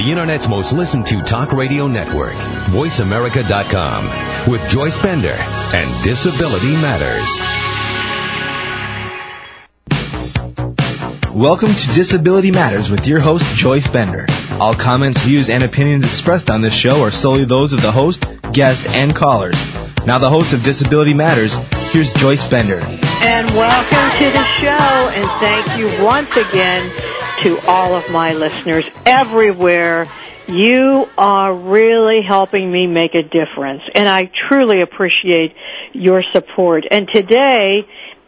the Internet's most listened to talk radio network, VoiceAmerica.com, with Joyce Bender and Disability Matters. Welcome to Disability Matters with your host, Joyce Bender. All comments, views, and opinions expressed on this show are solely those of the host, guest, and callers. Now, the host of Disability Matters, here's Joyce Bender. And welcome to the show, and thank you once again to all of my listeners everywhere. You are really helping me make a difference, and I truly appreciate your support. And today,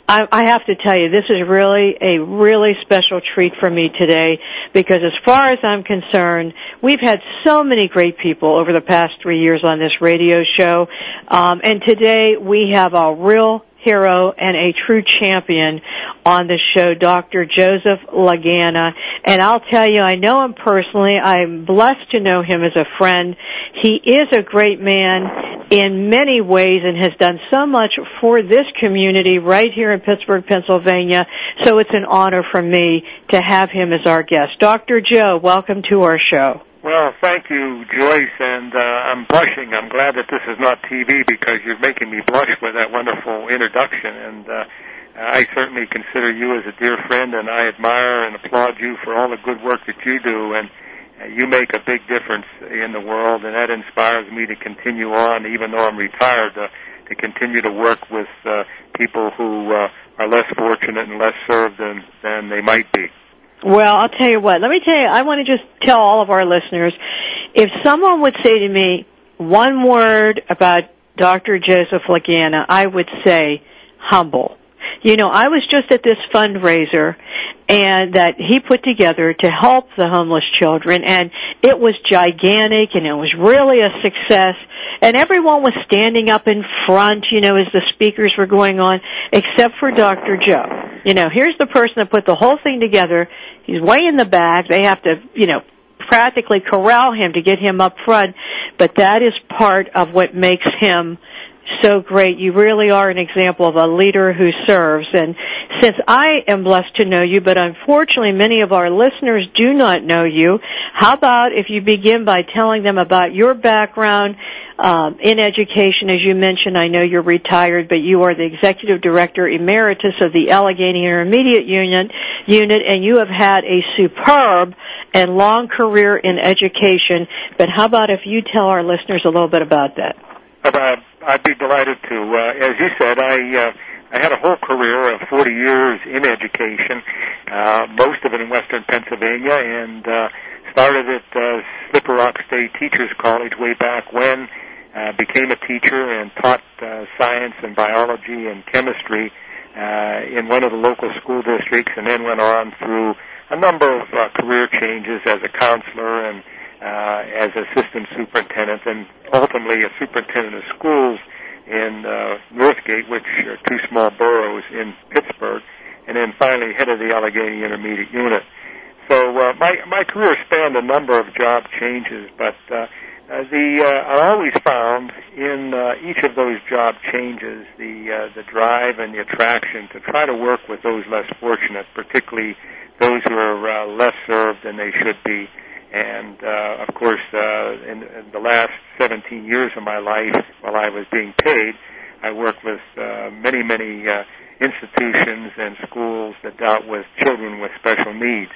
I, I have to tell you, this is really a really special treat for me today because as far as I'm concerned, we've had so many great people over the past three years on this radio show. Um, and today we have a real hero and a true champion on the show, Dr. Joseph Lagana. And I'll tell you, I know him personally. I'm blessed to know him as a friend. He is a great man in many ways and has done so much for this community right here in Pittsburgh, Pennsylvania. So it's an honor for me to have him as our guest. Dr. Joe, welcome to our show. Well, thank you, Joyce, and uh, I'm blushing. I'm glad that this is not TV because you're making me blush with that wonderful introduction, and uh, I certainly consider you as a dear friend, and I admire and applaud you for all the good work that you do, and uh, you make a big difference in the world, and that inspires me to continue on, even though I'm retired, uh, to continue to work with uh, people who uh, are less fortunate and less served than, than they might be. Well, I'll tell you what. Let me tell you, I want to just tell all of our listeners, if someone would say to me one word about Dr. Joseph Lagana, I would say humble. You know, I was just at this fundraiser and that he put together to help the homeless children and it was gigantic and it was really a success and everyone was standing up in front, you know, as the speakers were going on, except for Dr. Joe. You know, here's the person that put the whole thing together. He's way in the back. They have to, you know, practically corral him to get him up front, but that is part of what makes him so great. You really are an example of a leader who serves. And since I am blessed to know you, but unfortunately many of our listeners do not know you, how about if you begin by telling them about your background um, in education? As you mentioned, I know you're retired, but you are the executive director emeritus of the Allegheny Intermediate Unit, unit and you have had a superb and long career in education. But how about if you tell our listeners a little bit about that? Uh, I'd be delighted to. Uh, as you said, I uh, I had a whole career of 40 years in education, uh, most of it in Western Pennsylvania, and uh, started at uh, Slippery Rock State Teachers College way back when. Uh, became a teacher and taught uh, science and biology and chemistry uh, in one of the local school districts, and then went on through a number of uh, career changes as a counselor and as assistant superintendent and ultimately a superintendent of schools in uh, Northgate, which are two small boroughs in Pittsburgh, and then finally head of the Allegheny Intermediate Unit. So uh, my my career spanned a number of job changes, but uh, uh, the uh, I always found in uh, each of those job changes the uh, the drive and the attraction to try to work with those less fortunate, particularly those who are uh, less served than they should be. And uh, of course, uh, in, in the last 17 years of my life, while I was being paid, I worked with uh, many, many uh, institutions and schools that dealt with children with special needs.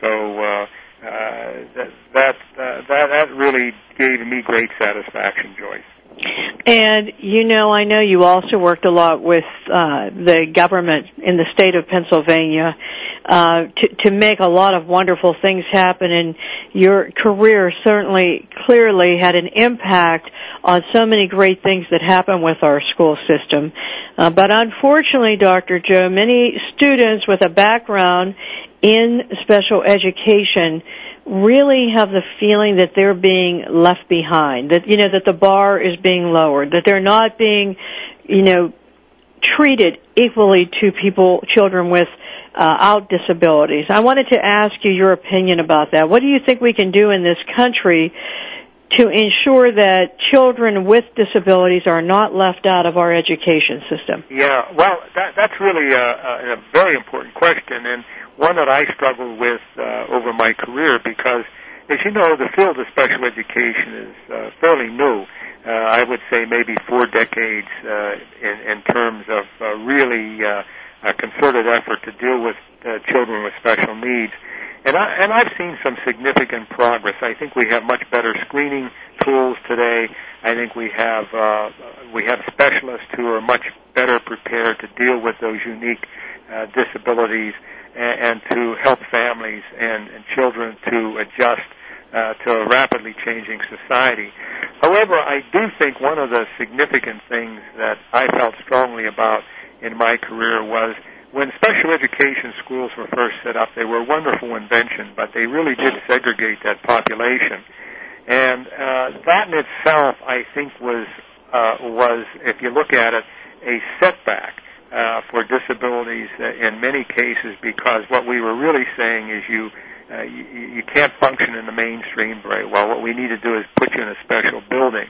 So uh, uh, that that, uh, that that really gave me great satisfaction, Joyce. And you know, I know you also worked a lot with uh, the government in the state of Pennsylvania uh, to, to make a lot of wonderful things happen. And your career certainly, clearly had an impact on so many great things that happen with our school system. Uh, but unfortunately, Dr. Joe, many students with a background in special education really have the feeling that they're being left behind, that, you know, that the bar is being lowered, that they're not being, you know, treated equally to people, children with uh, out disabilities. I wanted to ask you your opinion about that. What do you think we can do in this country to ensure that children with disabilities are not left out of our education system? Yeah, well, that, that's really a, a, a very important question, and one that I struggled with uh, over my career because as you know, the field of special education is uh, fairly new. Uh, I would say maybe four decades uh, in, in terms of uh, really uh, a concerted effort to deal with uh, children with special needs. And, I, and I've seen some significant progress. I think we have much better screening tools today. I think we have uh, we have specialists who are much better prepared to deal with those unique uh, disabilities and, and to help families and, and children to adjust uh, to a rapidly changing society. However, I do think one of the significant things that I felt strongly about in my career was when special education schools were first set up, they were a wonderful invention, but they really did segregate that population. And uh, that in itself, I think, was uh, was, if you look at it, a setback uh, for disabilities in many cases because what we were really saying is you, uh, you you can't function in the mainstream very well. What we need to do is put you in a special building.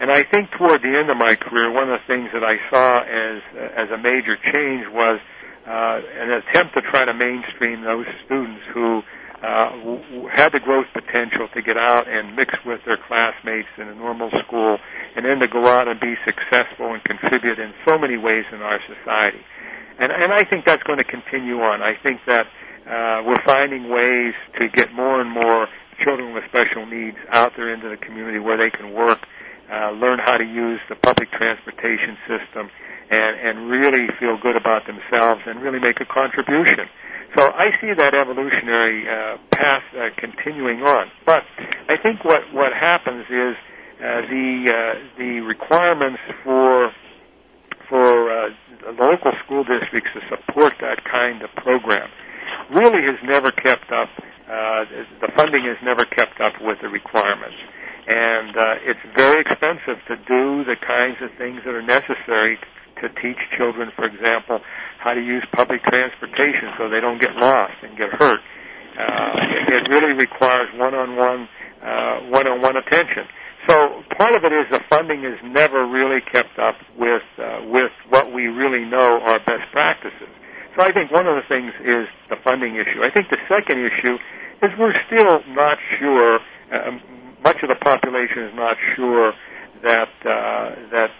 And I think toward the end of my career, one of the things that I saw as uh, as a major change was uh, an attempt to try to mainstream those students who uh, had the growth potential to get out and mix with their classmates in a normal school, and then to go out and be successful and contribute in so many ways in our society. And, and I think that's going to continue on. I think that uh, we're finding ways to get more and more children with special needs out there into the community where they can work, uh, learn how to use the public transportation system, and, and really feel good about themselves and really make a contribution. So I see that evolutionary uh, path uh, continuing on. But I think what, what happens is uh, the uh, the requirements for for uh, local school districts to support that kind of program really has never kept up. Uh, the funding has never kept up with the requirements, and it's very expensive to do the kinds of things that are necessary to teach children, for example, how to use public transportation so they don't get lost and get hurt. Uh, it, really requires one-on-one, uh, one-on-one attention. So part of it is the funding has never really kept up with uh, with what we really know are best practices. So I think one of the things is the funding issue. I think the second issue is we're still not sure. Uh, much of the population is not sure that uh, that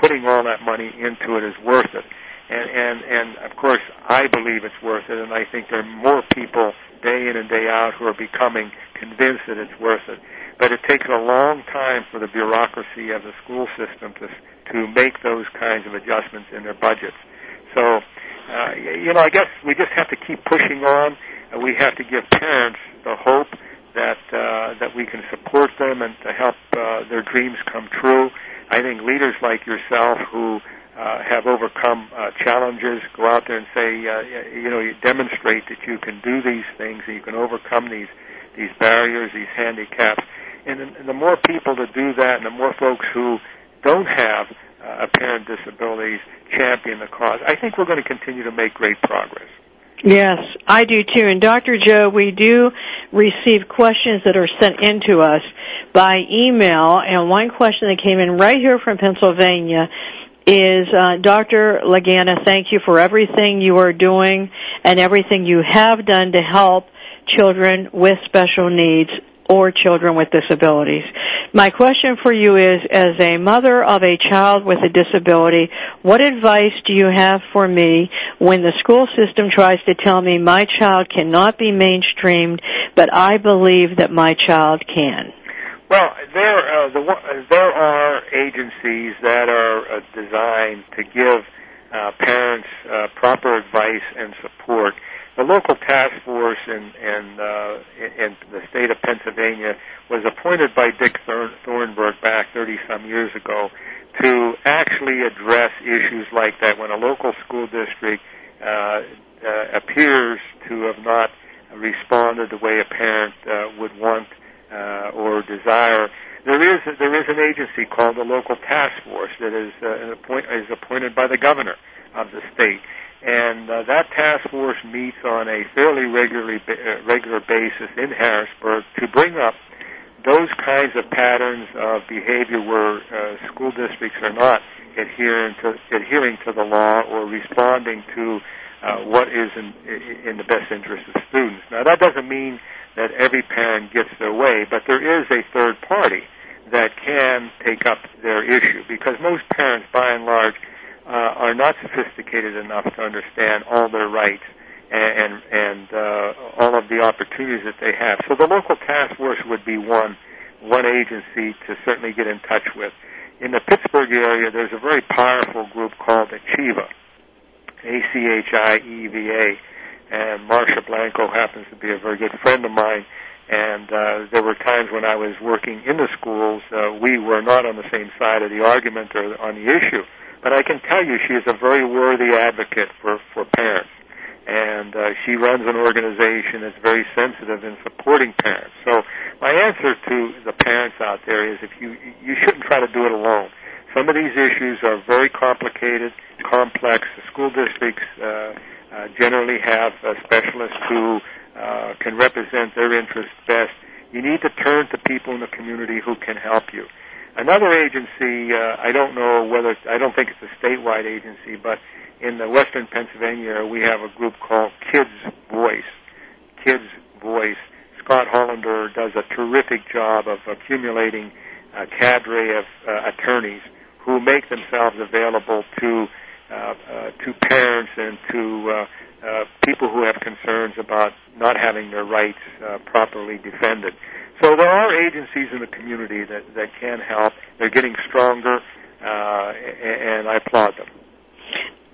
putting all that money into it is worth it. And, and, and of course, I believe it's worth it, and I think there are more people day in and day out who are becoming convinced that it's worth it. But it takes a long time for the bureaucracy of the school system to, to make those kinds of adjustments in their budgets. So, uh, you know, I guess we just have to keep pushing on. Uh, we have to give parents the hope that uh, that we can support them and to help uh, their dreams come true. I think leaders like yourself who uh, have overcome uh, challenges go out there and say, uh, you know, you demonstrate that you can do these things and you can overcome these these barriers, these handicaps. And, the more people that do that, and the more folks who don't have uh, apparent disabilities champion the cause, I think we're going to continue to make great progress. Yes, I do too. And Dr. Joe, we do receive questions that are sent in to us by email. And one question that came in right here from Pennsylvania is, uh, Dr. Lagana, thank you for everything you are doing and everything you have done to help children with special needs or children with disabilities. My question for you is, as a mother of a child with a disability, what advice do you have for me when the school system tries to tell me my child cannot be mainstreamed, but I believe that my child can? Well, there uh, the, there are agencies that are uh, designed to give uh, parents uh, proper advice and support the local task force in, in, uh, in the state of Pennsylvania was appointed by Dick Thornburgh back 30 some years ago to actually address issues like that when a local school district uh, uh, appears to have not responded the way a parent uh, would want uh, or desire. There is there is an agency called the local task force that is uh, appoint, is appointed by the governor of the state and uh, that task force meets on a fairly regularly uh, regular basis in Harrisburg to bring up those kinds of patterns of behavior where uh, school districts are not adhering to adhering to the law or responding to uh, what is in, in the best interest of students. Now, that doesn't mean that every parent gets their way, but there is a third party that can take up their issue because most parents, by and large, uh, are not sophisticated enough to understand all their rights and and uh, all of the opportunities that they have. So the local task force would be one one agency to certainly get in touch with. In the Pittsburgh area, there's a very powerful group called Achieva, A-C-H-I-E-V-A, and Marsha Blanco happens to be a very good friend of mine. And uh, there were times when I was working in the schools, uh, we were not on the same side of the argument or on the issue. But I can tell you she is a very worthy advocate for, for parents. And uh, she runs an organization that's very sensitive in supporting parents. So my answer to the parents out there is if you, you shouldn't try to do it alone. Some of these issues are very complicated, complex. The school districts uh, uh, generally have uh, specialists who uh, can represent their interests best. You need to turn to people in the community who can help you. Another agency, uh, I don't know whether, I don't think it's a statewide agency, but in the western Pennsylvania we have a group called Kids Voice. Kids Voice. Scott Hollander does a terrific job of accumulating a cadre of uh, attorneys who make themselves available to uh, uh, to parents and to uh, uh, people who have concerns about not having their rights uh, properly defended. So there are agencies in the community that, that can help. They're getting stronger, uh, and I applaud them.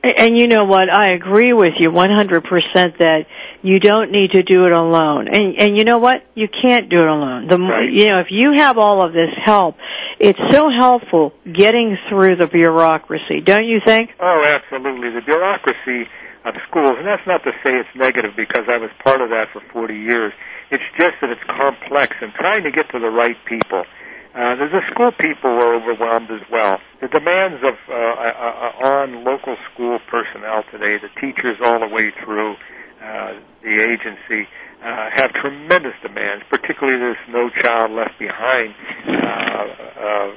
And you know what? I agree with you 100% that you don't need to do it alone. And and you know what? You can't do it alone. The right. you know, if you have all of this help, it's so helpful getting through the bureaucracy, don't you think? Oh, absolutely. The bureaucracy of schools, and that's not to say it's negative because I was part of that for 40 years. It's just that it's complex and trying to get to the right people. Uh, the school people were overwhelmed as well. The demands of uh, uh, uh, on local school personnel today, the teachers all the way through uh, the agency, uh, have tremendous demands. Particularly this No Child Left Behind uh, uh,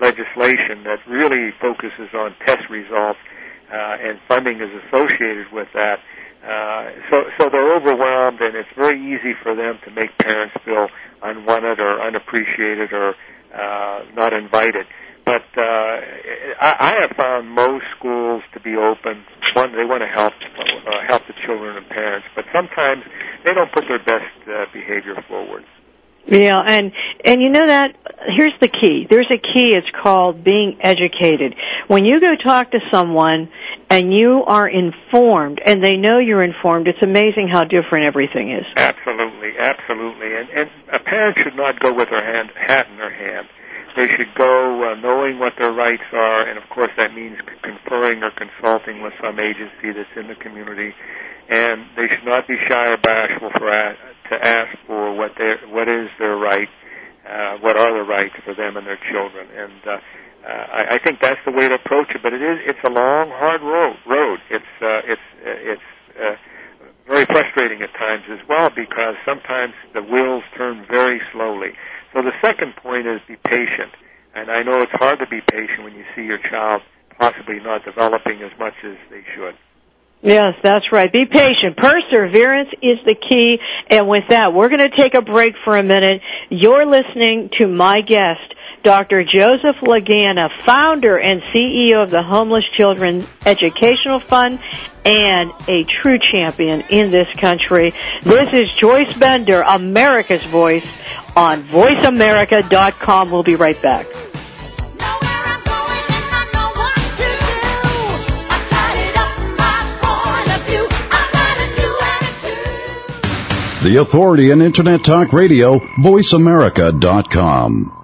legislation that really focuses on test results, uh, and funding is associated with that. Uh, so, so they're overwhelmed, and it's very easy for them to make parents feel unwanted or unappreciated or uh, not invited. But uh, I, I have found most schools to be open. One, they want to help uh, help the children and parents, but sometimes they don't put their best uh, behavior forward. Yeah, and and you know that here's the key. There's a key. It's called being educated. When you go talk to someone and you are informed, and they know you're informed, it's amazing how different everything is. Absolutely, absolutely. And and a parent should not go with their hand hat in their hand. They should go uh, knowing what their rights are, and of course that means conferring or consulting with some agency that's in the community. And they should not be shy or bashful for to ask for what their what is their right, uh, what are the rights for them and their children, and uh, I, I think that's the way to approach it. But it is it's a long, hard road. Road. It's uh, it's uh, it's uh, very frustrating at times as well because sometimes the wheels turn very slowly. So the second point is be patient, and I know it's hard to be patient when you see your child possibly not developing as much as they should. Yes, that's right. Be patient. Perseverance is the key. And with that, we're going to take a break for a minute. You're listening to my guest, Dr. Joseph Lagana, founder and CEO of the Homeless Children Educational Fund and a true champion in this country. This is Joyce Bender, America's Voice on VoiceAmerica.com. We'll be right back. The authority in Internet Talk Radio, VoiceAmerica.com.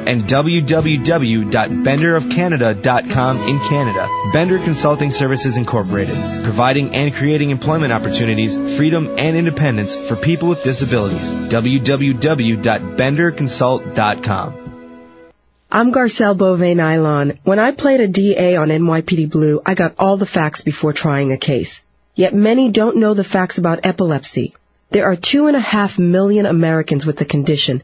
and www.benderofcanada.com in Canada. Bender Consulting Services Incorporated, providing and creating employment opportunities, freedom, and independence for people with disabilities. www.benderconsult.com. I'm Garcelle Beauvais Nilon. When I played a DA on NYPD Blue, I got all the facts before trying a case. Yet many don't know the facts about epilepsy. There are two and a half million Americans with the condition,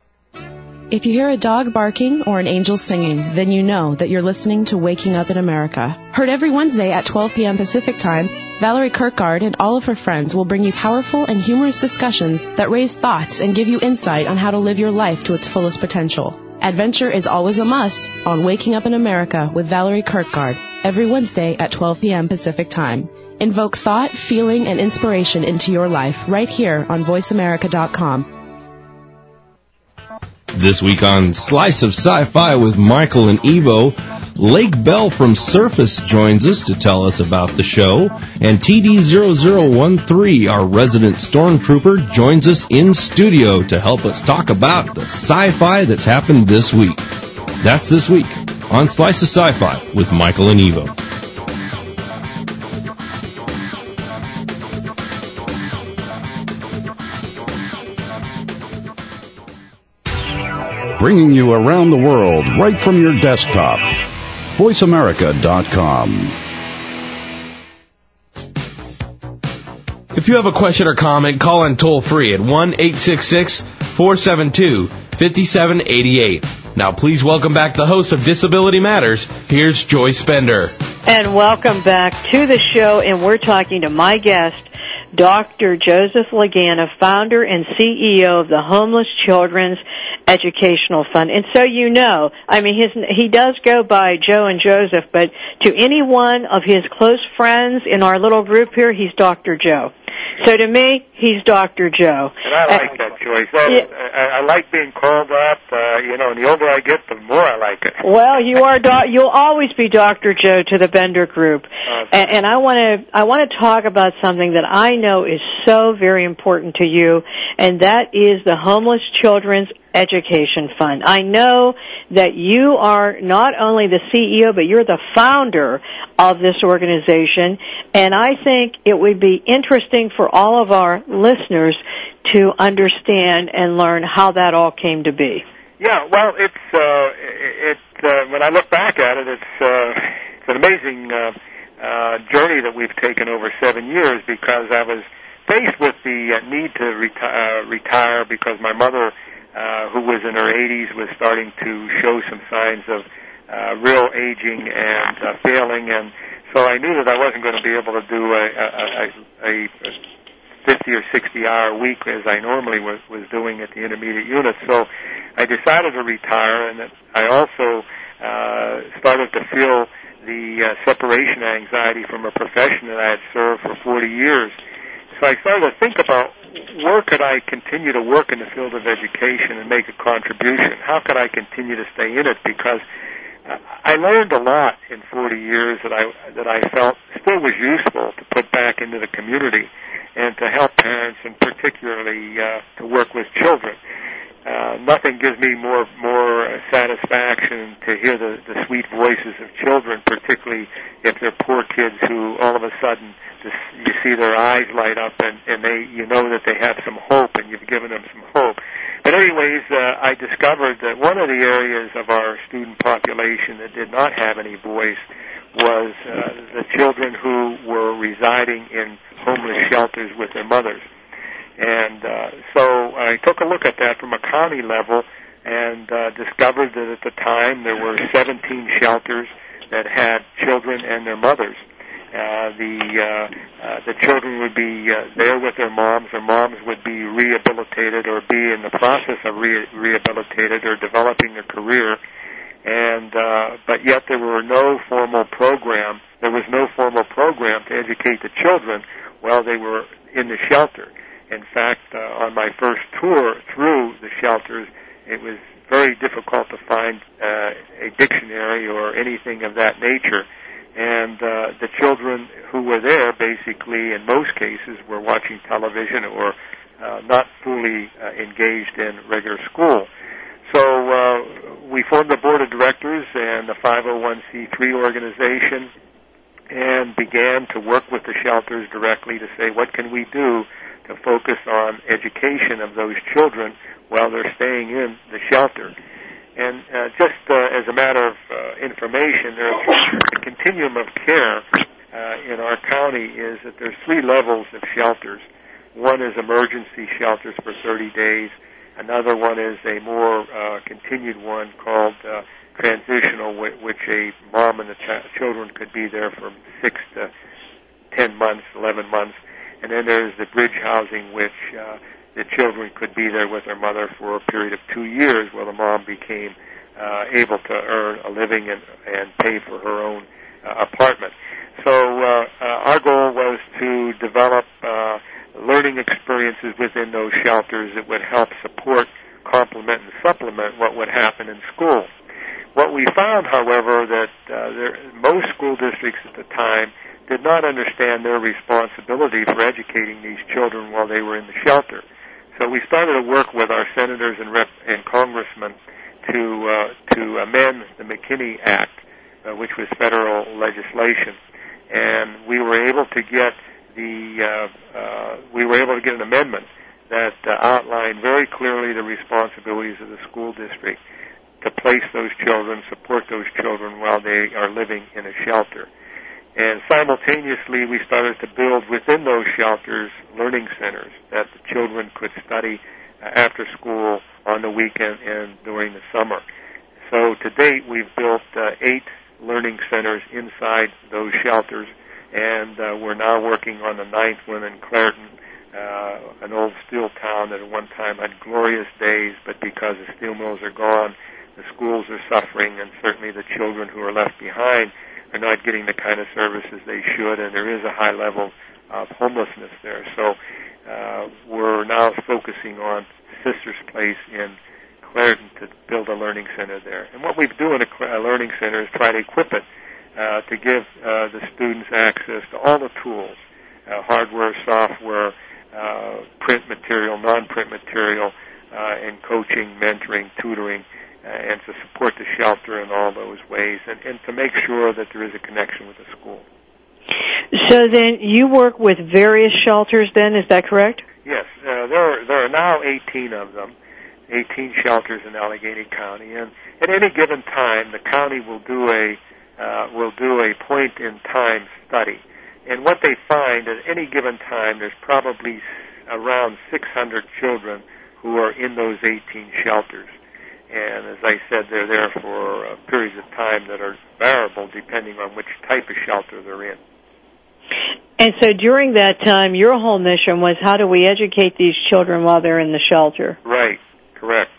If you hear a dog barking or an angel singing, then you know that you're listening to Waking Up in America. Heard every Wednesday at 12 p.m. Pacific Time, Valerie Kirkgaard and all of her friends will bring you powerful and humorous discussions that raise thoughts and give you insight on how to live your life to its fullest potential. Adventure is always a must on Waking Up in America with Valerie Kirkgaard every Wednesday at 12 p.m. Pacific Time. Invoke thought, feeling, and inspiration into your life right here on VoiceAmerica.com. This week on Slice of Sci-Fi with Michael and Evo, Lake Bell from Surface joins us to tell us about the show, and TD0013, our resident stormtrooper, joins us in studio to help us talk about the sci-fi that's happened this week. That's this week on Slice of Sci-Fi with Michael and Evo. Bringing you around the world right from your desktop. VoiceAmerica.com. If you have a question or comment, call in toll free at 1 866 472 5788. Now, please welcome back the host of Disability Matters. Here's Joyce Bender. And welcome back to the show, and we're talking to my guest, Dr. Joseph Lagana, founder and CEO of the Homeless Children's Educational Fund. And so you know, I mean, his, he does go by Joe and Joseph, but to any one of his close friends in our little group here, he's Dr. Joe. So to me, he's Dr. Joe. And I like that, Joyce. Yeah. I, I like being called that. Uh, you know, and the older I get, the more I like it. Well, you are. doc- You'll always be Dr. Joe to the Bender Group, and, and I want to. I want to talk about something that I know is so very important to you, and that is the Homeless Children's Education Fund. I know that you are not only the CEO, but you're the founder of this organization, and I think it would be interesting for all of our listeners to understand and learn how that all came to be. Yeah, well, it's uh, it. Uh, when I look back at it, it's uh, it's an amazing uh, uh, journey that we've taken over seven years because I was faced with the uh, need to reti- uh, retire because my mother, uh, who was in her 80s, was starting to show some signs of uh, real aging and uh, failing, and so I knew that I wasn't going to be able to do a, a, a, a 50 or 60 hour week as I normally was, was doing at the intermediate unit. So I decided to retire, and I also uh, started to feel the uh, separation anxiety from a profession that I had served for 40 years. So I started to think about where could I continue to work in the field of education and make a contribution? How could I continue to stay in it? Because I learned a lot in 40 years that I that I felt still was useful to put back into the community and to help parents and particularly uh, to work with children. Uh, nothing gives me more more satisfaction to hear the, the sweet voices of children, particularly if they're poor kids who all of a sudden just, you see their eyes light up and, and they you know that they have some hope and you've given them some hope. But anyways, uh, I discovered that one of the areas of our student population that did not have any voice was uh, the children who were residing in homeless shelters with their mothers. And uh, so I took a look at that from a county level and uh, discovered that at the time there were 17 shelters that had children and their mothers. Uh, the uh, uh, the children would be uh, there with their moms. Their moms would be rehabilitated or be in the process of re- rehabilitated or developing a career. And uh, but yet there were no formal program. There was no formal program to educate the children while they were in the shelter. In fact, uh, on my first tour through the shelters, it was very difficult to find uh, a dictionary or anything of that nature. And uh, the children who were there, basically, in most cases, were watching television or uh, not fully uh, engaged in regular school. So uh, we formed the board of directors and the 501c3 organization and began to work with the shelters directly to say what can we do to focus on education of those children while they're staying in the shelter. And uh, just uh, as a matter of uh, information, there's the continuum of care uh, in our county is that there's three levels of shelters. One is emergency shelters for 30 days. Another one is a more uh, continued one called uh, transitional, which a mom and the ch- children could be there from six to ten months, eleven months, and then there's the bridge housing, which uh, the children could be there with their mother for a period of two years, while the mom became uh, able to earn a living and, and pay for her own uh, apartment. So uh, uh, our goal was to develop uh, learning experiences within those shelters that would help support, complement, and supplement what would happen in school. What we found, however, that uh, there, most school districts at the time did not understand their responsibility for educating these children while they were in the shelter. So we started to work with our senators and rep and congressmen to uh, to amend the McKinney Act, uh, which was federal legislation, and we were able to get the uh, uh, we were able to get an amendment that uh, outlined very clearly the responsibilities of the school district to place those children, support those children while they are living in a shelter. And simultaneously, we started to build within those shelters learning centers that the children could study uh, after school on the weekend and during the summer. So to date, we've built uh, eight learning centers inside those shelters, and uh, we're now working on the ninth one in Clairton, uh, an old steel town that at one time had glorious days, but because the steel mills are gone, the schools are suffering, and certainly the children who are left behind are not getting the kind of services they should, and there is a high level of homelessness there. So uh, we're now focusing on Sister's Place in Clairton to build a learning center there. And what we do in a, a learning center is try to equip it uh, to give uh, the students access to all the tools, uh, hardware, software, uh, print material, non-print material, uh, and coaching, mentoring, tutoring, and to support the shelter in all those ways, and, and to make sure that there is a connection with the school. So then you work with various shelters then, is that correct? Yes, uh, there, are, there are now 18 of them, 18 shelters in Allegheny County, and at any given time the county will do a, uh, will do a point in time study. And what they find at any given time, there's probably around 600 children who are in those 18 shelters and as I said, they're there for uh, periods of time that are variable depending on which type of shelter they're in. And so during that time, your whole mission was how do we educate these children while they're in the shelter? Right, correct.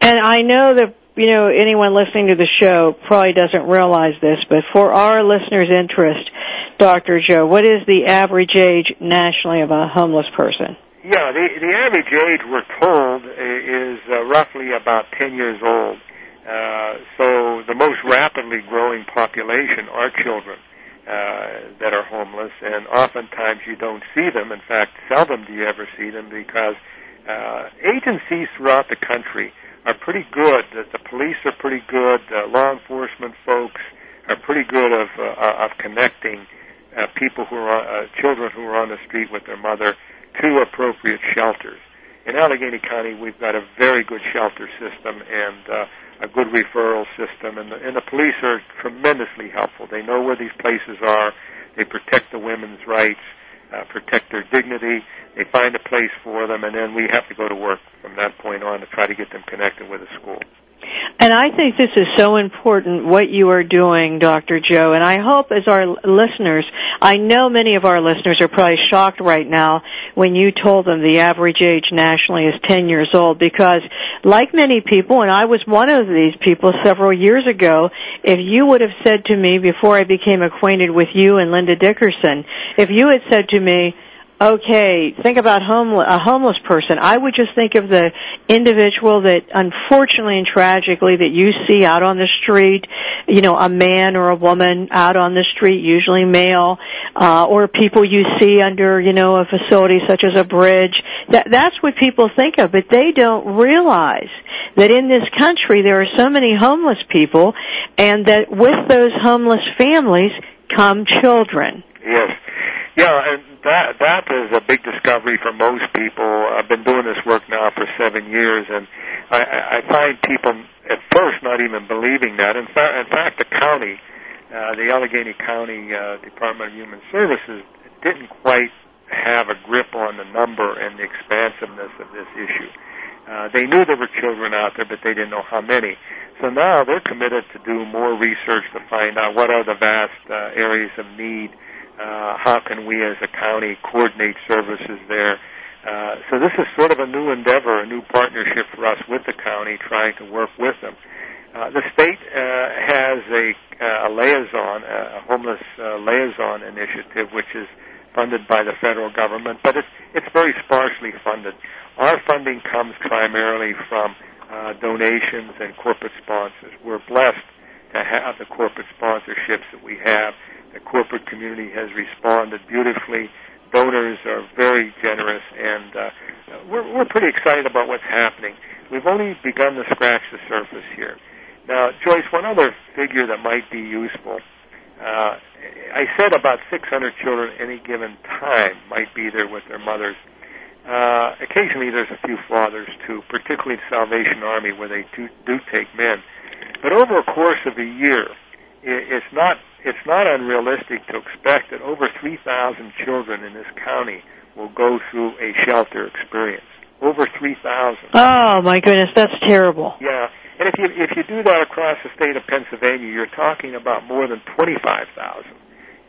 And I know that, you know, anyone listening to the show probably doesn't realize this, but for our listeners' interest, Dr. Joe, what is the average age nationally of a homeless person? Yeah, the the average age we're told is uh, roughly about 10 years old. Uh, so the most rapidly growing population are children uh, that are homeless, and oftentimes you don't see them. In fact, seldom do you ever see them because uh, agencies throughout the country are pretty good. The, the police are pretty good. Uh, law enforcement folks are pretty good of uh, of connecting uh, people who are uh, children who are on the street with their mother to appropriate shelters. In Allegheny County, we've got a very good shelter system and uh, a good referral system, and the, and the police are tremendously helpful. They know where these places are. They protect the women's rights, uh, protect their dignity. They find a place for them, and then we have to go to work from that point on to try to get them connected with a school. And I think this is so important what you are doing, Dr. Joe. And I hope as our listeners, I know many of our listeners are probably shocked right now when you told them the average age nationally is 10 years old because like many people, and I was one of these people several years ago, if you would have said to me before I became acquainted with you and Linda Dickerson, if you had said to me, okay, think about homeless, a homeless person. I would just think of the individual that unfortunately and tragically that you see out on the street, you know, a man or a woman out on the street, usually male, uh, or people you see under, you know, a facility such as a bridge. That, that's what people think of, but they don't realize that in this country there are so many homeless people and that with those homeless families come children. Yes. Yeah, and that that is a big discovery for most people. I've been doing this work now for seven years, and I, I find people at first not even believing that. In fact, in fact, the county, uh, the Allegheny County uh, Department of Human Services, didn't quite have a grip on the number and the expansiveness of this issue. Uh, they knew there were children out there, but they didn't know how many. So now they're committed to do more research to find out what are the vast uh, areas of need how can we as a county coordinate services there? Uh, so this is sort of a new endeavor, a new partnership for us with the county, trying to work with them. Uh, the state uh, has a, uh, a liaison, a homeless uh, liaison initiative, which is funded by the federal government, but it's, it's very sparsely funded. Our funding comes primarily from uh, donations and corporate sponsors. We're blessed to have the corporate sponsorships that we have the corporate community has responded beautifully. Donors are very generous, and uh, we're, we're pretty excited about what's happening. We've only begun to scratch the surface here. Now, Joyce, one other figure that might be useful. Uh, I said about 600 children any given time might be there with their mothers. Uh, occasionally there's a few fathers too, particularly the Salvation Army where they do, do take men. But over a course of a year, it's not it's not unrealistic to expect that over 3,000 children in this county will go through a shelter experience. Over 3,000. Oh my goodness, that's terrible. Yeah, and if you if you do that across the state of Pennsylvania, you're talking about more than 25,000,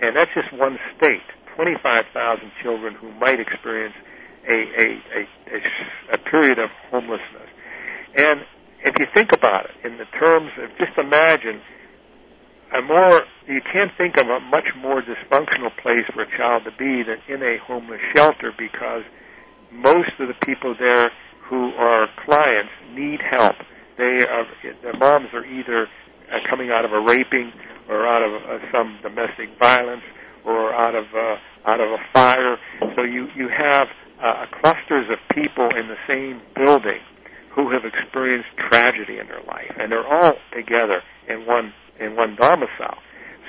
and that's just one state. 25,000 children who might experience a a, a a a period of homelessness. And if you think about it in the terms of just imagine a more you can't think of a much more dysfunctional place for a child to be than in a homeless shelter because most of the people there who are clients need help. They are their moms are either uh, coming out of a raping or out of uh, some domestic violence or out of uh, out of a fire. So you you have uh, clusters of people in the same building who have experienced tragedy in their life, and they're all together in one in one domicile.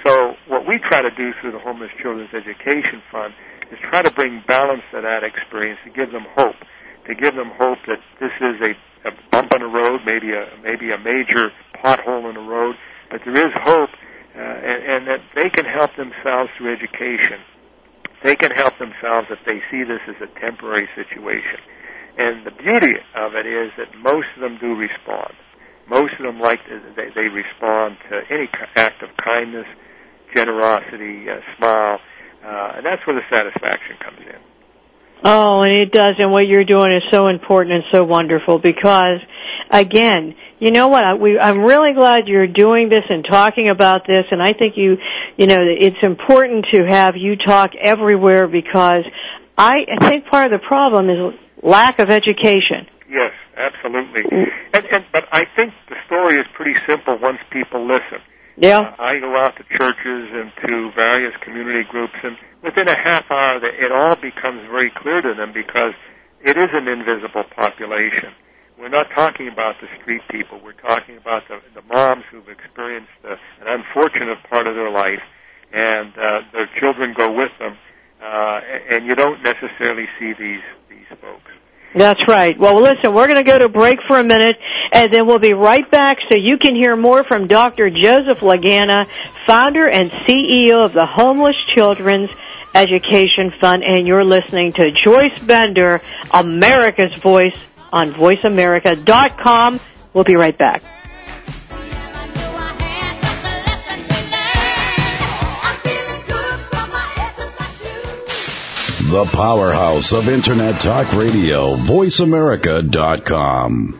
So what we try to do through the Homeless Children's Education Fund is try to bring balance to that experience to give them hope, to give them hope that this is a, a bump in the road, maybe a maybe a major pothole in the road, but there is hope, uh, and, and that they can help themselves through education. They can help themselves if they see this as a temporary situation. And the beauty of it is that most of them do respond. Most of them like they, they respond to any act of kindness, generosity, uh, smile, uh, and that's where the satisfaction comes in. Oh, and it does, and what you're doing is so important and so wonderful because, again, you know what? I, we, I'm really glad you're doing this and talking about this, and I think you, you know, it's important to have you talk everywhere because I, I think part of the problem is lack of education. Yes, absolutely. And, and but I think the story is pretty simple once people listen. Yeah. Uh, I go out to churches and to various community groups, and within a half hour, it all becomes very clear to them because it is an invisible population. We're not talking about the street people. We're talking about the, the moms who've experienced uh, an unfortunate part of their life, and uh, their children go with them. Uh, and you don't necessarily see these these folks. That's right. Well, listen, we're going to go to break for a minute, and then we'll be right back so you can hear more from Dr. Joseph Lagana, founder and CEO of the Homeless Children's Education Fund, and you're listening to Joyce Bender, America's Voice on VoiceAmerica.com. We'll be right back. The powerhouse of Internet Talk Radio, VoiceAmerica.com.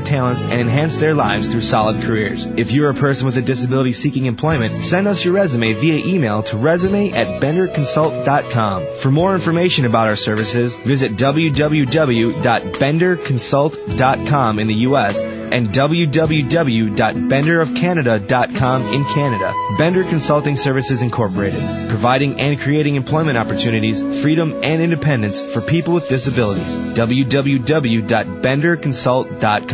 talents and enhance their lives through solid careers. If you're a person with a disability seeking employment, send us your resume via email to resume at benderconsult.com. For more information about our services, visit www.benderconsult.com in the U.S. and www.benderofcanada.com in Canada. Bender Consulting Services Incorporated, providing and creating employment opportunities, freedom, and independence for people with disabilities. www.benderconsult.com.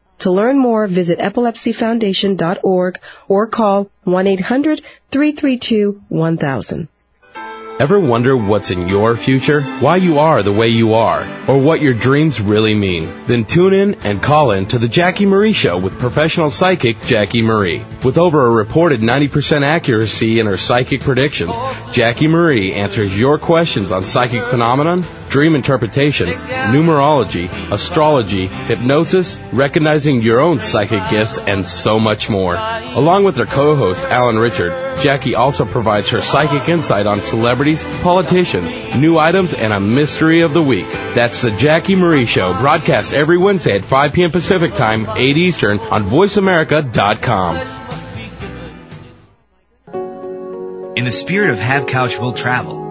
To learn more, visit epilepsyfoundation.org or call 1-800-332-1000. Ever wonder what's in your future? Why you are the way you are? Or what your dreams really mean? Then tune in and call in to the Jackie Marie Show with professional psychic Jackie Marie. With over a reported 90% accuracy in her psychic predictions, Jackie Marie answers your questions on psychic phenomenon, dream interpretation, numerology, astrology, hypnosis, recognizing your own psychic gifts, and so much more. Along with her co-host Alan Richard, Jackie also provides her psychic insight on celebrities, politicians, new items, and a mystery of the week. That's the Jackie Marie Show, broadcast every Wednesday at 5 p.m. Pacific Time, 8 Eastern on VoiceAmerica.com. In the spirit of Have Couch Will Travel,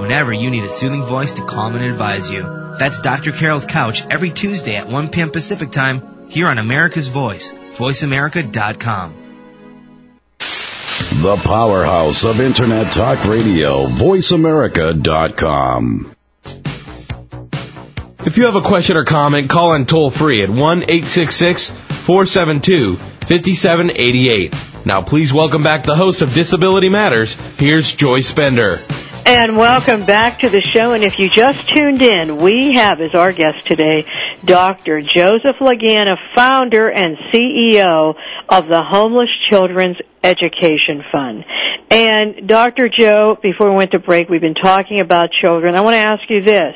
whenever you need a soothing voice to calm and advise you. That's Dr. Carol's Couch every Tuesday at 1 p.m. Pacific Time here on America's Voice, voiceamerica.com. The powerhouse of Internet Talk Radio, VoiceAmerica.com. If you have a question or comment, call in toll free at 1 866 472 5788. Now, please welcome back the host of Disability Matters. Here's Joyce Bender. And welcome back to the show. And if you just tuned in, we have as our guest today Dr. Joseph Lagana, founder and CEO of the Homeless Children's Education Fund. And Dr. Joe, before we went to break, we've been talking about children. I want to ask you this.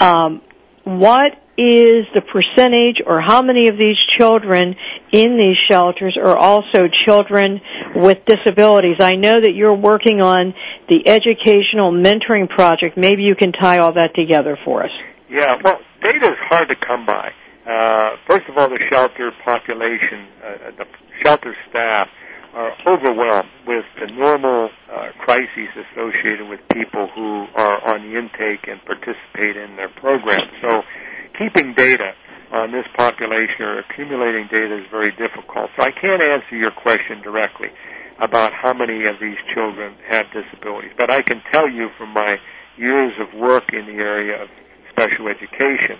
Um, what is the percentage or how many of these children in these shelters are also children with disabilities? I know that you're working on the educational mentoring project. Maybe you can tie all that together for us. Yeah, well, data is hard to come by. Uh, first of all, the shelter population, uh, the shelter staff are overwhelmed with the normal uh, crises associated with people who are on the intake and participate in their program. So keeping data on this population or accumulating data is very difficult. So I can't answer your question directly about how many of these children have disabilities, but I can tell you from my years of work in the area of special education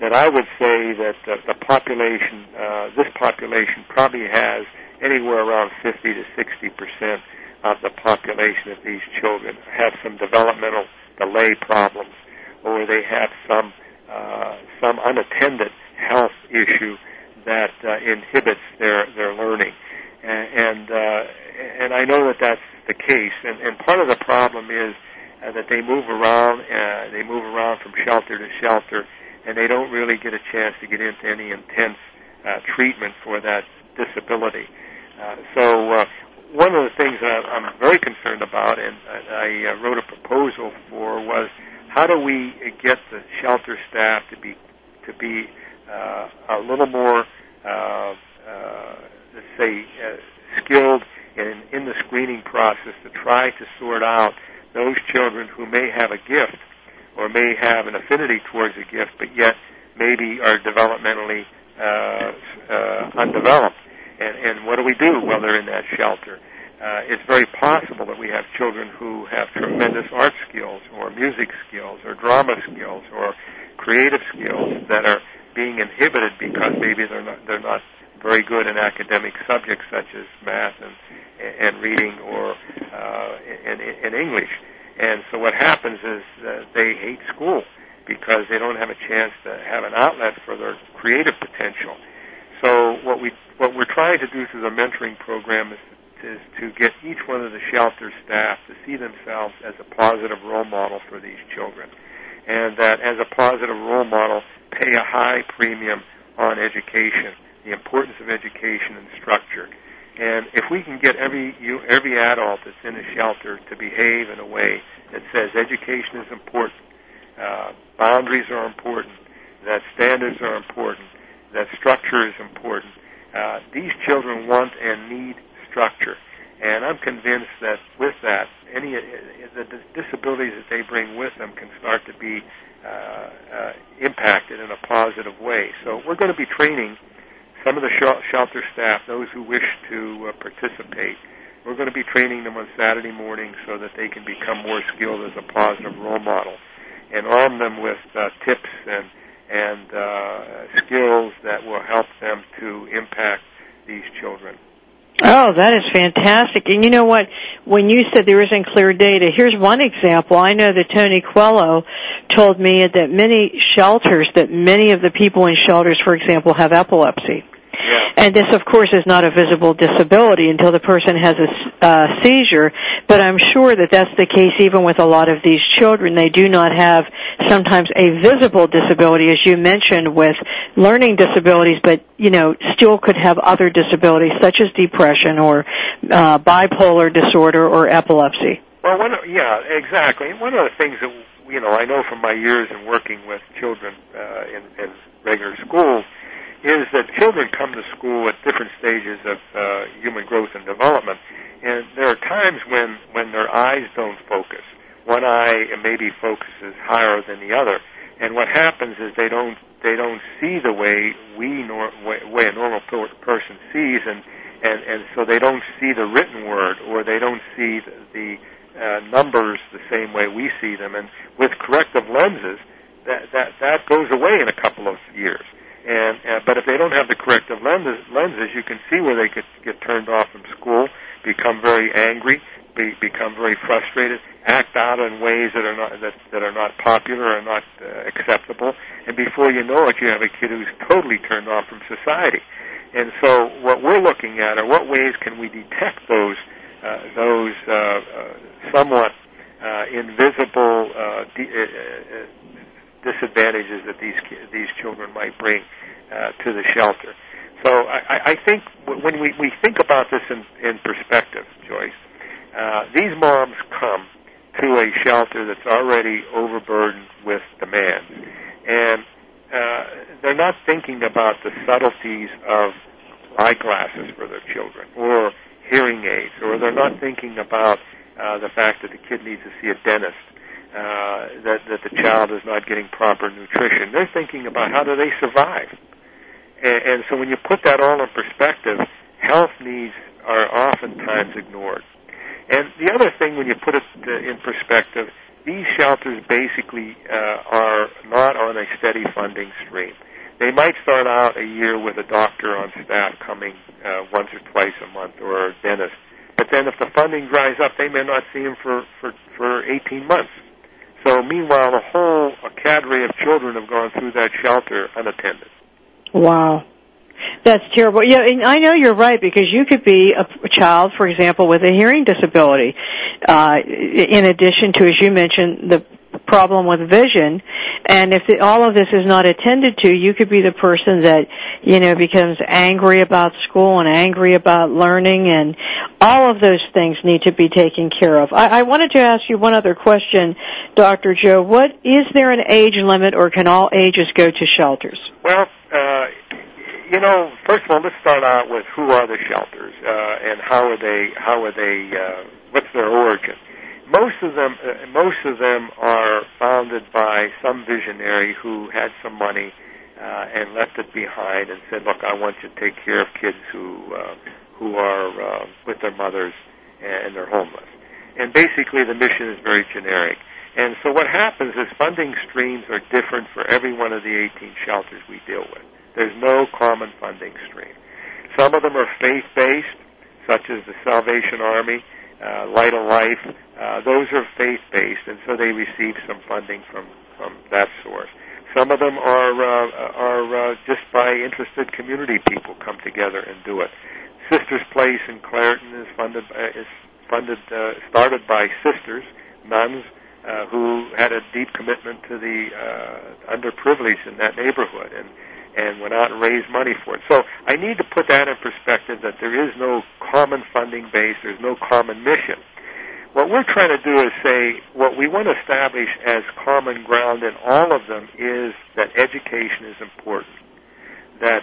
that I would say that uh, the population, uh, this population probably has anywhere around 50 to 60 percent of the population of these children have some developmental delay problems, or they have some some unattended health issue that uh, inhibits their their learning, and and, uh, and I know that that's the case. And, and part of the problem is uh, that they move around, uh, they move around from shelter to shelter, and they don't really get a chance to get into any intense uh, treatment for that disability. Uh, so uh, one of the things that I'm very concerned about, and I uh, wrote a proposal for, was how do we get the shelter staff to be to be uh, a little more, uh, uh, let's say, uh, skilled in in the screening process to try to sort out those children who may have a gift or may have an affinity towards a gift, but yet maybe are developmentally uh, uh, undeveloped. And, and what do we do while they're in that shelter? Uh, it's very possible that we have children who have tremendous art skills or music skills or drama skills or creative skills that are being inhibited because maybe they're not they're not very good in academic subjects such as math and and reading or uh, in, in English. And so what happens is uh, they hate school because they don't have a chance to have an outlet for their creative potential. So what we what we're trying to do through the mentoring program is is to get each one of the shelter staff to see themselves as a positive role model for these children, and that as a positive role model, pay a high premium on education, the importance of education and structure. And if we can get every you, every adult that's in a shelter to behave in a way that says education is important, uh, boundaries are important, that standards are important, that structure is important. Uh, these children want and need structure, and I'm convinced that with that, any the disabilities that they bring with them can start to be uh, uh, impacted in a positive way. So we're going to be training some of the sh- shelter staff, those who wish to uh, participate. We're going to be training them on Saturday morning so that they can become more skilled as a positive role model and arm them with uh, tips and and uh, skills that will help them to impact these children. Oh, that is fantastic. And you know what? When you said there isn't clear data, here's one example. I know that Tony Coelho told me that many shelters, that many of the people in shelters, for example, have epilepsy. And this, of course, is not a visible disability until the person has a uh, seizure. But I'm sure that that's the case even with a lot of these children. They do not have sometimes a visible disability, as you mentioned, with learning disabilities, but you know still could have other disabilities such as depression or uh, bipolar disorder or epilepsy. Well, one, of, yeah, exactly. One of the things that you know I know from my years in working with children uh, in, in regular schools is that children come to school at different stages of uh, human growth and development, and there are times when when their eyes don't focus. One eye maybe focuses higher than the other, and what happens is they don't they don't see the way we nor way, way a normal person sees, and and and so they don't see the written word or they don't see the, the uh, numbers the same way we see them. And with corrective lenses, that that that goes away in a couple of years. And uh, but if they don't have the corrective lenses, lenses, you can see where they could get turned off from school, become very angry, be, become very frustrated, act out in ways that are not that, that are not popular or not uh, acceptable, and before you know it, you have a kid who's totally turned off from society. And so, what we're looking at are what ways can we detect those uh, those uh, uh, somewhat uh, invisible uh, de- uh, uh, disadvantages that these these children might bring uh, to the shelter. So I, I think when we, we think about this in, in perspective, Joyce, uh, these moms come to a shelter that's already overburdened with demands, and uh, they're not thinking about the subtleties of eyeglasses for their children or hearing aids, or they're not thinking about uh, the fact that the kid needs to see a dentist uh, that that the child is not getting proper nutrition. They're thinking about how do they survive, and, and so when you put that all in perspective, health needs are oftentimes ignored. And the other thing, when you put it uh, in perspective, these shelters basically uh, are not on a steady funding stream. They might start out a year with a doctor on staff coming uh, once or twice a month, or a dentist. But then, if the funding dries up, they may not see him for for for 18 months. So meanwhile, a whole cadre of children have gone through that shelter unattended. Wow. That's terrible. Yeah, and I know you're right because you could be a child, for example, with a hearing disability. Uh, in addition to, as you mentioned, the problem with vision, and if the, all of this is not attended to, you could be the person that you know becomes angry about school and angry about learning, and all of those things need to be taken care of. I, I wanted to ask you one other question, Dr. Joe. What is there an age limit, or can all ages go to shelters? Well, uh, you know, first of all, let's start out with who are the shelters uh, and how are they? How are they? Uh, what's their origin? Most of them, uh, most of them are founded by some visionary who had some money uh, and left it behind and said, "Look, I want you to take care of kids who uh, who are uh, with their mothers and they're homeless." And basically, the mission is very generic. And so what happens is funding streams are different for every one of the 18 shelters we deal with. There's no common funding stream. Some of them are faith-based, such as the Salvation Army, uh, Light of Life. Uh, those are faith-based, and so they receive some funding from, from that source. Some of them are uh, are uh, just by interested community people come together and do it. Sisters Place in Clairton is funded by, is funded uh, started by sisters, nuns uh, who had a deep commitment to the uh, underprivileged in that neighborhood and and went out and raised money for it. So I need to put that in perspective that there is no common funding base, there's no common mission. What we're trying to do is say what we want to establish as common ground in all of them is that education is important. That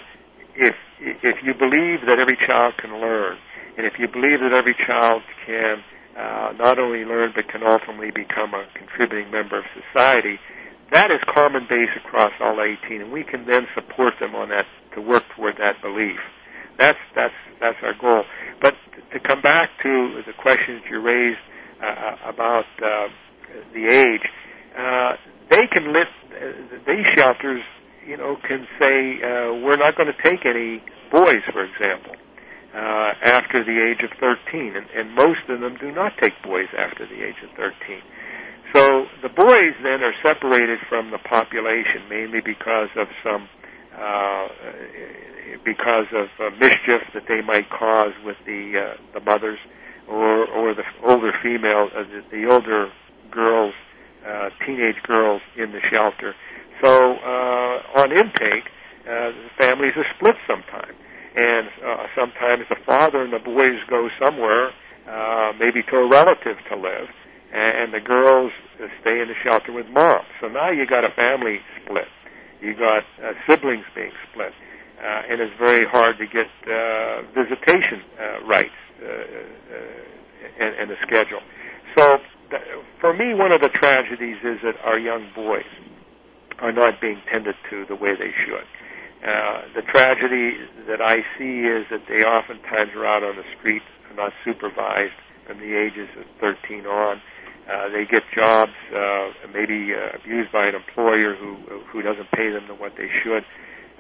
if if you believe that every child can learn, and if you believe that every child can uh, not only learn but can ultimately become a contributing member of society, that is common base across all 18, and we can then support them on that to work toward that belief. That's that's that's our goal. But to come back to the questions you raised uh, about uh, the age, uh, they can lift uh, these shelters. You know, can say uh, we're not going to take any boys, for example uh, after the age of 13, and, and most of them do not take boys after the age of 13. So the boys then are separated from the population mainly because of some uh, because of uh, mischief that they might cause with the uh, the mothers or or the older female uh, the, the older girls uh, teenage girls in the shelter. So uh, on intake, uh, families are split sometimes and uh, sometimes the father and the boys go somewhere, uh, maybe to a relative to live, and, the girls stay in the shelter with mom. So now you got a family split. You got uh, siblings being split, uh, and it's very hard to get uh, visitation uh, rights uh, uh, and, and the schedule. So th- for me, one of the tragedies is that our young boys are not being tended to the way they should. Uh, the tragedy that I see is that they oftentimes are out on the streets, not supervised from the ages of 13 on. Uh, they get jobs, uh, maybe uh, abused by an employer who who doesn't pay them to what they should.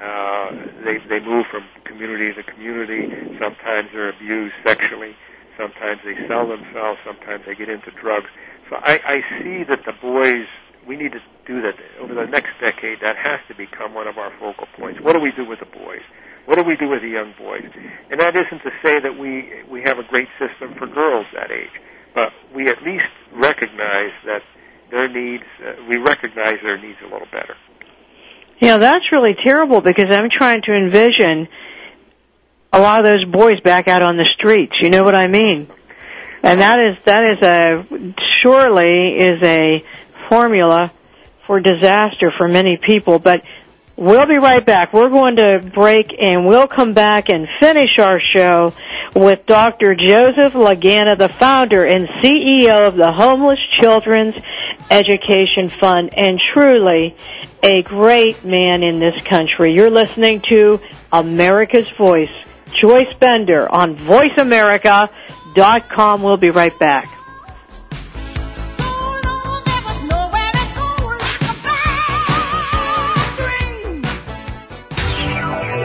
Uh, they they move from community to community. Sometimes they're abused sexually. Sometimes they sell themselves. Sometimes they get into drugs. So I, I see that the boys we need to do that over the next decade. That has to become one of our focal points. What do we do with the boys? What do we do with the young boys? And that isn't to say that we we have a great system for girls that age, but we at least recognize that their needs. Uh, we recognize their needs a little better. Yeah, that's really terrible because I'm trying to envision a lot of those boys back out on the streets. You know what I mean? And that is that is a surely is a formula for disaster for many people. But we'll be right back. We're going to break and we'll come back and finish our show with Dr. Joseph Lagana, the founder and CEO of the Homeless Children's Education Fund and truly a great man in this country. You're listening to America's Voice. Joyce Bender on VoiceAmerica.com. We'll be right back.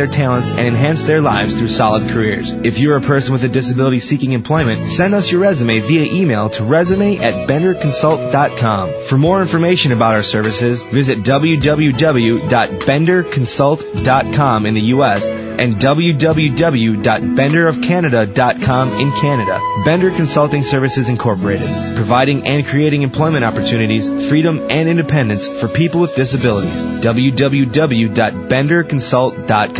their talents and enhance their lives through solid careers. If you're a person with a disability seeking employment, send us your resume via email to resume at benderconsult.com. For more information about our services, visit www.benderconsult.com in the U.S. and www.benderofcanada.com in Canada. Bender Consulting Services Incorporated, providing and creating employment opportunities, freedom, and independence for people with disabilities. www.benderconsult.com.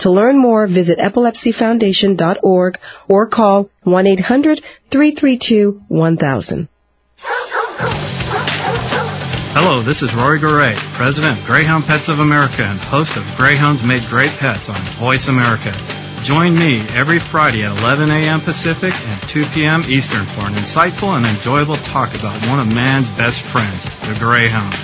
To learn more, visit epilepsyfoundation.org or call 1-800-332-1000. Hello, this is Rory Garay, President of Greyhound Pets of America and host of Greyhounds Made Great Pets on Voice America. Join me every Friday at 11 a.m. Pacific and 2 p.m. Eastern for an insightful and enjoyable talk about one of man's best friends, the Greyhound.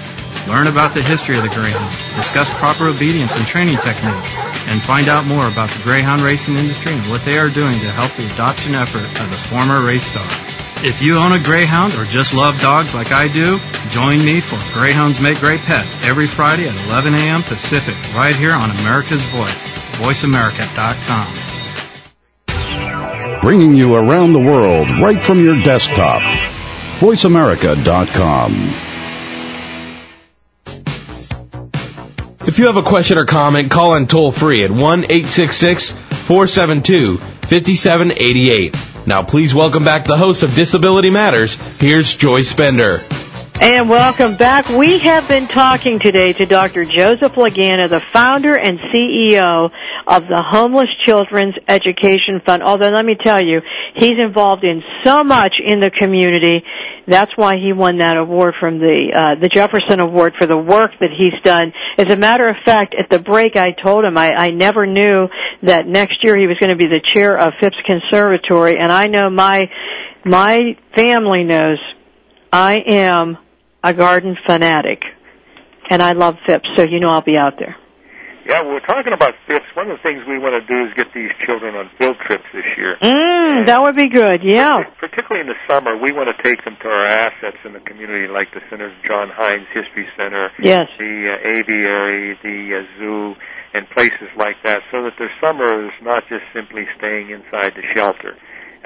Learn about the history of the Greyhound, discuss proper obedience and training techniques, and find out more about the Greyhound racing industry and what they are doing to help the adoption effort of the former race dogs. If you own a Greyhound or just love dogs like I do, join me for Greyhounds Make Great Pets every Friday at 11 a.m. Pacific, right here on America's Voice, voiceamerica.com. Bringing you around the world right from your desktop. VoiceAmerica.com. If you have a question or comment, call in toll free at 1 866 472 5788. Now, please welcome back the host of Disability Matters. Here's Joyce Bender. And welcome back. We have been talking today to Dr. Joseph Lagana, the founder and CEO of the Homeless Children's Education Fund. Although let me tell you, he's involved in so much in the community. That's why he won that award from the uh, the Jefferson Award for the work that he's done. As a matter of fact, at the break, I told him I, I never knew that next year he was going to be the chair of Phipps Conservatory, and I know my my family knows I am a garden fanatic, and I love Phipps, so you know I'll be out there. Yeah, we're talking about Phipps. One of the things we want to do is get these children on field trips this year. Mm, that would be good. Yeah. Particularly in the summer, we want to take them to our assets in the community, like the Senator John Heinz History Center, Yes. the uh, aviary, the uh, zoo, and places like that, so that their summer is not just simply staying inside the shelter.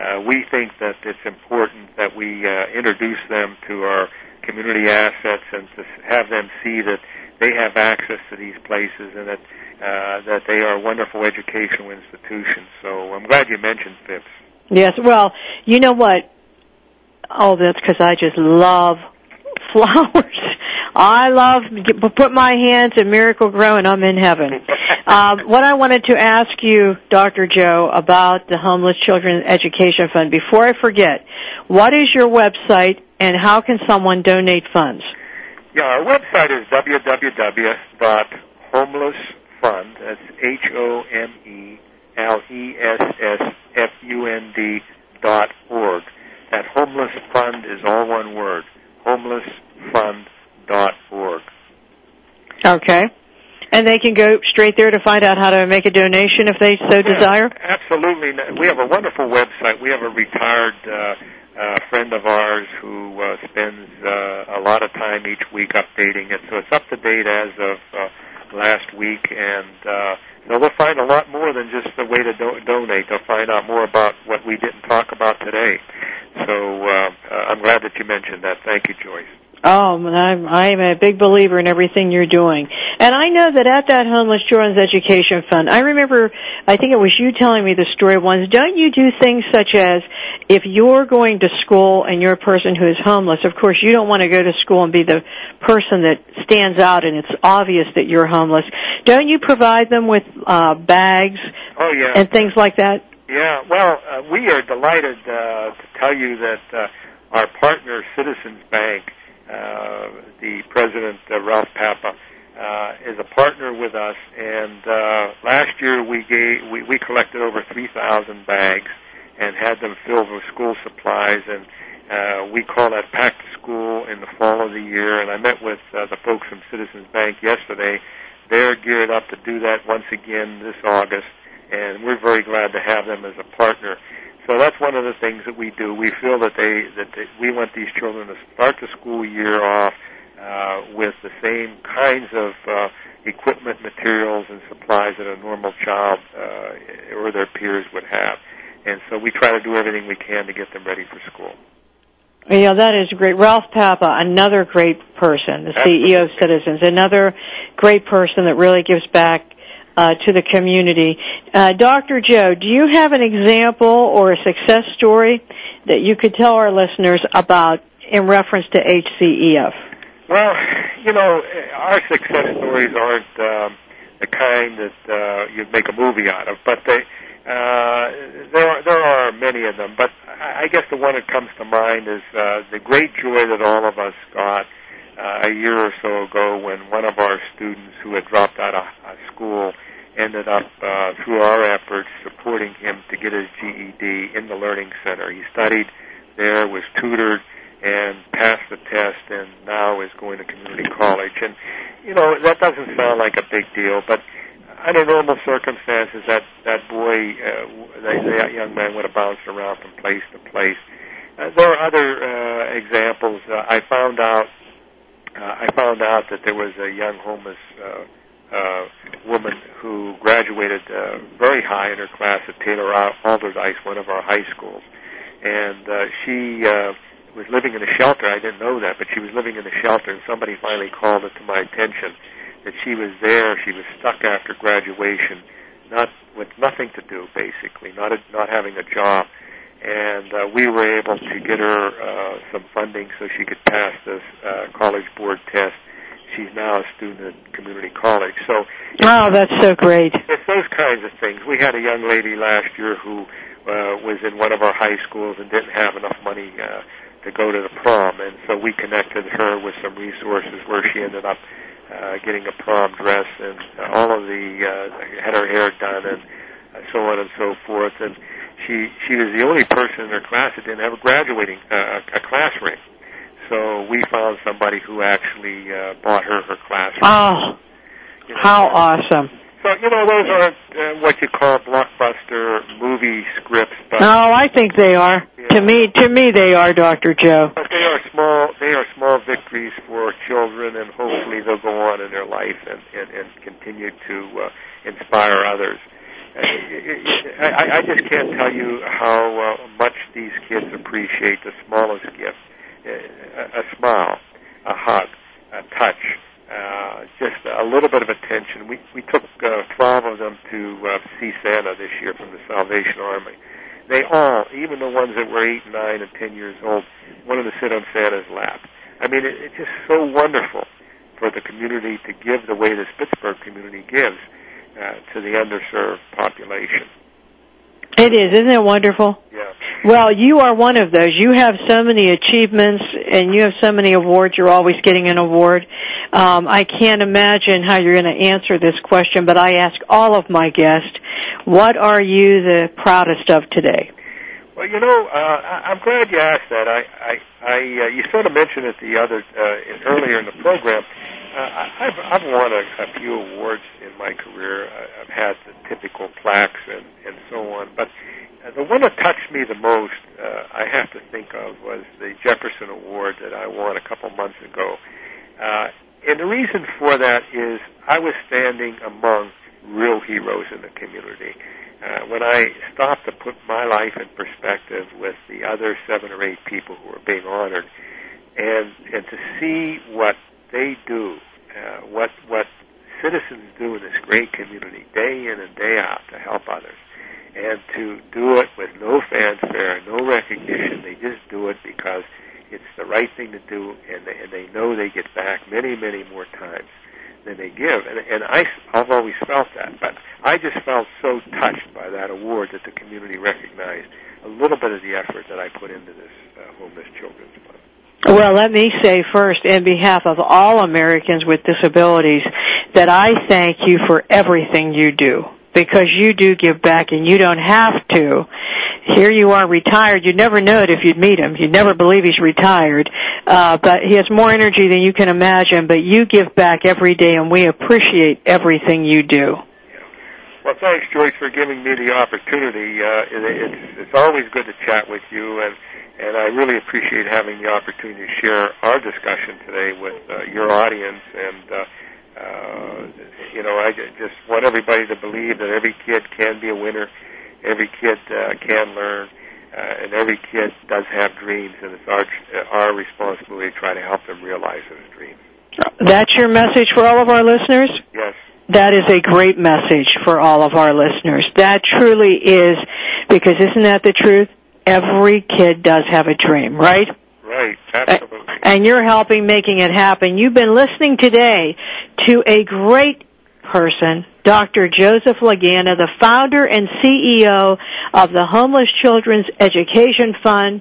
Uh, we think that it's important that we uh, introduce them to our community assets and to have them see that they have access to these places and that uh, that they are wonderful educational institutions. So I'm glad you mentioned Phipps. Yes. Well, you know what? Oh, that's because I just love flowers. I love put my hands in Miracle-Gro and I'm in heaven. um, what I wanted to ask you, Dr. Joe, about the Homeless Children Education Fund. Before I forget, what is your website and how can someone donate funds? Yeah, our website is www.homelessfund. That's H O M E L E S S F U N D dot org. That homeless fund is all one word. homelessfund.org. Okay. And they can go straight there to find out how to make a donation if they so desire? Absolutely. We have a wonderful website. We have a retired uh, uh, friend of ours who uh, spends uh, a lot of time each week updating it. So it's up to date as of uh, last week, and uh, so they'll find a lot more than just the way to do- donate. They'll find out more about what we didn't talk about today. So uh, uh, I'm glad that you mentioned that. Thank you, Joyce. Oh, I'm, I'm a big believer in everything you're doing. And I know that at that Homeless Children's Education Fund, I remember, I think it was you telling me the story once, don't you do things such as, if you're going to school and you're a person who is homeless, of course you don't want to go to school and be the person that stands out and it's obvious that you're homeless. Don't you provide them with, uh, bags? Oh, yeah. And things like that? Yeah, well, uh, we are delighted uh, to tell you that uh, our partner, Citizens Bank, the president, uh, Ralph Papa, uh, is a partner with us. And uh, last year we gave we, we collected over 3,000 bags and had them filled with school supplies. And uh, we call that Pack to School in the fall of the year. And I met with uh, the folks from Citizens Bank yesterday. They're geared up to do that once again this August, and we're very glad to have them as a partner. So that's one of the things that we do. We feel that they that they, we want these children to start the school year off uh, with the same kinds of uh, equipment, materials, and supplies that a normal child uh, or their peers would have. And so we try to do everything we can to get them ready for school. Yeah, that is great. Ralph Papa, another great person, the CEO of Citizens, another great person that really gives back to the community. Uh, Dr. Joe, do you have an example or a success story that you could tell our listeners about in reference to HCEF? Well, you know, our success stories aren't um, the kind that uh, you'd make a movie out of, but they uh, there are, there are many of them. But I guess the one that comes to mind is uh, the great joy that all of us got uh, a year or so ago when one of our students who had dropped out of uh, school ended up uh, through our efforts supporting him to get his GED in the Learning Center. He studied there, was tutored, and passed the test, and now is going to community college. And you know that doesn't sound like a big deal, but under normal circumstances, that that boy, uh, that, that young man, would have bounced around from place to place. Uh, there are other uh, examples. Uh, I found out. Uh, I found out that there was a young homeless uh, uh, woman who graduated uh, very high in her class at Taylor Alderdice, one of our high schools, and uh, she uh, was living in a shelter. I didn't know that, but she was living in a shelter, and somebody finally called it to my attention that she was there. She was stuck after graduation, not with nothing to do, basically, not a, not having a job. And uh, we were able to get her uh, some funding so she could pass this uh, college board test she's now a student at community college. So, oh, that's so great. It's those kinds of things. We had a young lady last year who uh, was in one of our high schools and didn't have enough money uh, to go to the prom, and so we connected her with some resources where she ended up uh, getting a prom dress and uh, all of the uh, had her hair done and uh, so on and so forth. And she she was the only person in her class that didn't have a graduating uh, a class ring. So we found somebody who actually uh, bought her her classroom. Oh, you know, how awesome! So you know those aren't uh, what you call blockbuster movie scripts, but no, I think they are. Yeah. To me, to me, they are, Doctor Joe. But they are small. They are small victories for children, and hopefully they'll go on in their life and and, and continue to uh, inspire others. Uh, I, I just can't tell you how uh, much these kids appreciate the smallest gift a, smile, a hug, a touch, uh, just a little bit of attention. We we took uh, 12 of them to uh, see Santa this year from the Salvation Army. They all, even the ones that were eight, nine, and ten years old, wanted to sit on Santa's lap. I mean, it, it's just so wonderful for the community to give the way this Pittsburgh community gives uh, to the underserved population. It is, isn't it wonderful? Yeah. Well, you are one of those. You have so many achievements and you have so many awards. You're always getting an award. Um, I can't imagine how you're going to answer this question, but I ask all of my guests, what are you the proudest of today? Well, you know, uh, I'm glad you asked that. I, I, I uh, you sort of mentioned it the other uh, earlier in the program. Uh, I've, I've won a, a few awards in my career. I've had the typical plaques and, and so on. But the one that touched me the most, uh, I have to think of, was the Jefferson Award that I won a couple months ago. Uh, and the reason for that is I was standing among real heroes in the community. Uh, when I stopped to put my life in perspective with the other seven or eight people who were being honored, and and to see what they do, uh, what what citizens do in this great community day in and day out to help others, and to do it with no fanfare, no recognition. They just do it because it's the right thing to do, and they, and they know they get back many, many more times than they give. And, and I, I've always felt that, but I just felt so touched by that award that the community recognized a little bit of the effort that I put into this uh, homeless children's fund. Well, let me say first, in behalf of all Americans with disabilities, that I thank you for everything you do because you do give back and you don't have to. Here you are retired. You'd never know it if you'd meet him. You'd never believe he's retired. Uh, but he has more energy than you can imagine, but you give back every day and we appreciate everything you do. Well, thanks, Joyce, for giving me the opportunity. Uh, it, it's, it's always good to chat with you, and and I really appreciate having the opportunity to share our discussion today with uh, your audience. And uh, uh, you know, I just want everybody to believe that every kid can be a winner, every kid uh, can learn, uh, and every kid does have dreams, and it's our our responsibility to try to help them realize those dreams. That's your message for all of our listeners? Yes. That is a great message for all of our listeners. That truly is, because isn't that the truth? Every kid does have a dream, right? Right, absolutely. And you're helping making it happen. You've been listening today to a great person, Dr. Joseph Lagana, the founder and CEO of the Homeless Children's Education Fund,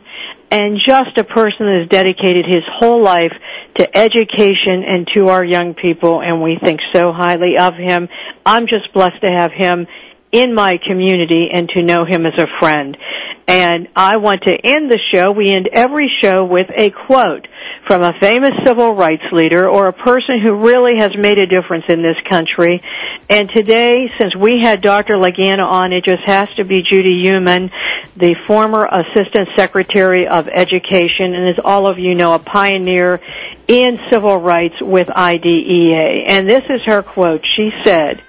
and just a person that has dedicated his whole life to education and to our young people, and we think so highly of him. I'm just blessed to have him in my community and to know him as a friend. And I want to end the show, we end every show with a quote from a famous civil rights leader or a person who really has made a difference in this country. And today, since we had Dr. Lagana on, it just has to be Judy Heumann, the former Assistant Secretary of Education, and as all of you know, a pioneer in civil rights with IDEA. And this is her quote. She said,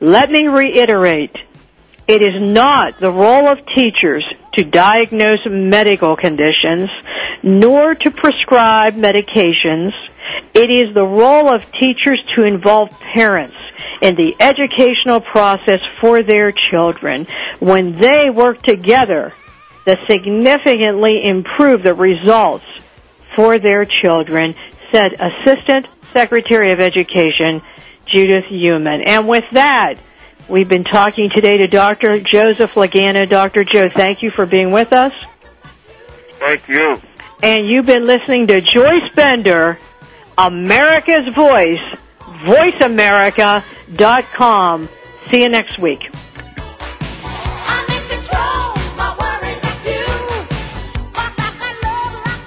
let me reiterate, it is not the role of teachers to diagnose medical conditions, nor to prescribe medications. It is the role of teachers to involve parents in the educational process for their children. When they work together, they significantly improve the results for their children, said Assistant Secretary of Education Judith Heumann. And with that, we've been talking today to Dr. Joseph Lagana. Dr. Joe, thank you for being with us. Thank you. And you've been listening to Joyce Bender, America's Voice, voiceamerica.com. See you next week.